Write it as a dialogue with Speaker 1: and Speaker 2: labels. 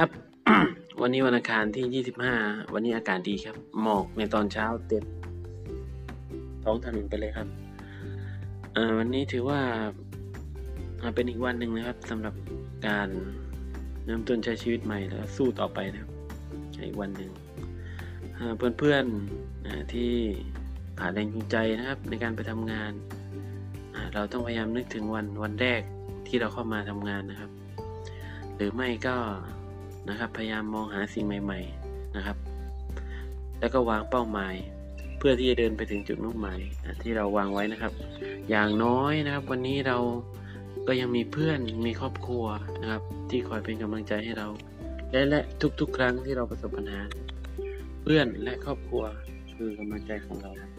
Speaker 1: ครับ วันนี้วันอังคารที่ 25 วันนี้อากาศดีครับ หมอกในตอนเช้าเต็มท้องถนนไปเลยครับอ่อวันนี้ถือว่าเป็นอีกวันหนึ่งนะครับสำหรับการเริ่มต้นใช้ชีวิตใหม่แล้วสู้ต่อไปนะครับอีกวันหนึ่งอ่าเพื่อนๆอ่าที่ขาดแรงจูงใจนะครับ ในการไปทำงานอ่าเราต้องพยายามนึกถึงวันวันแรกที่เราเข้ามาทำงานนะครับ หรือไม่ก็ นะครับ พยายามมองหาสิ่งใหม่ ๆนะครับ แล้วก็วางเป้าหมาย เพื่อที่จะเดินไปถึงจุดมุ่งหมายอ่ที่เราวางไว้นะครับ อย่างน้อยนะครับ วันนี้เราก็ยังมีเพื่อนมีครอบครัวนะครับ ที่คอยเป็นกำลังใจให้เรา และและทุกๆ ครั้งที่เราประสบปัญหา เพื่อนและครอบครัวคือกำลังใจของเราครับ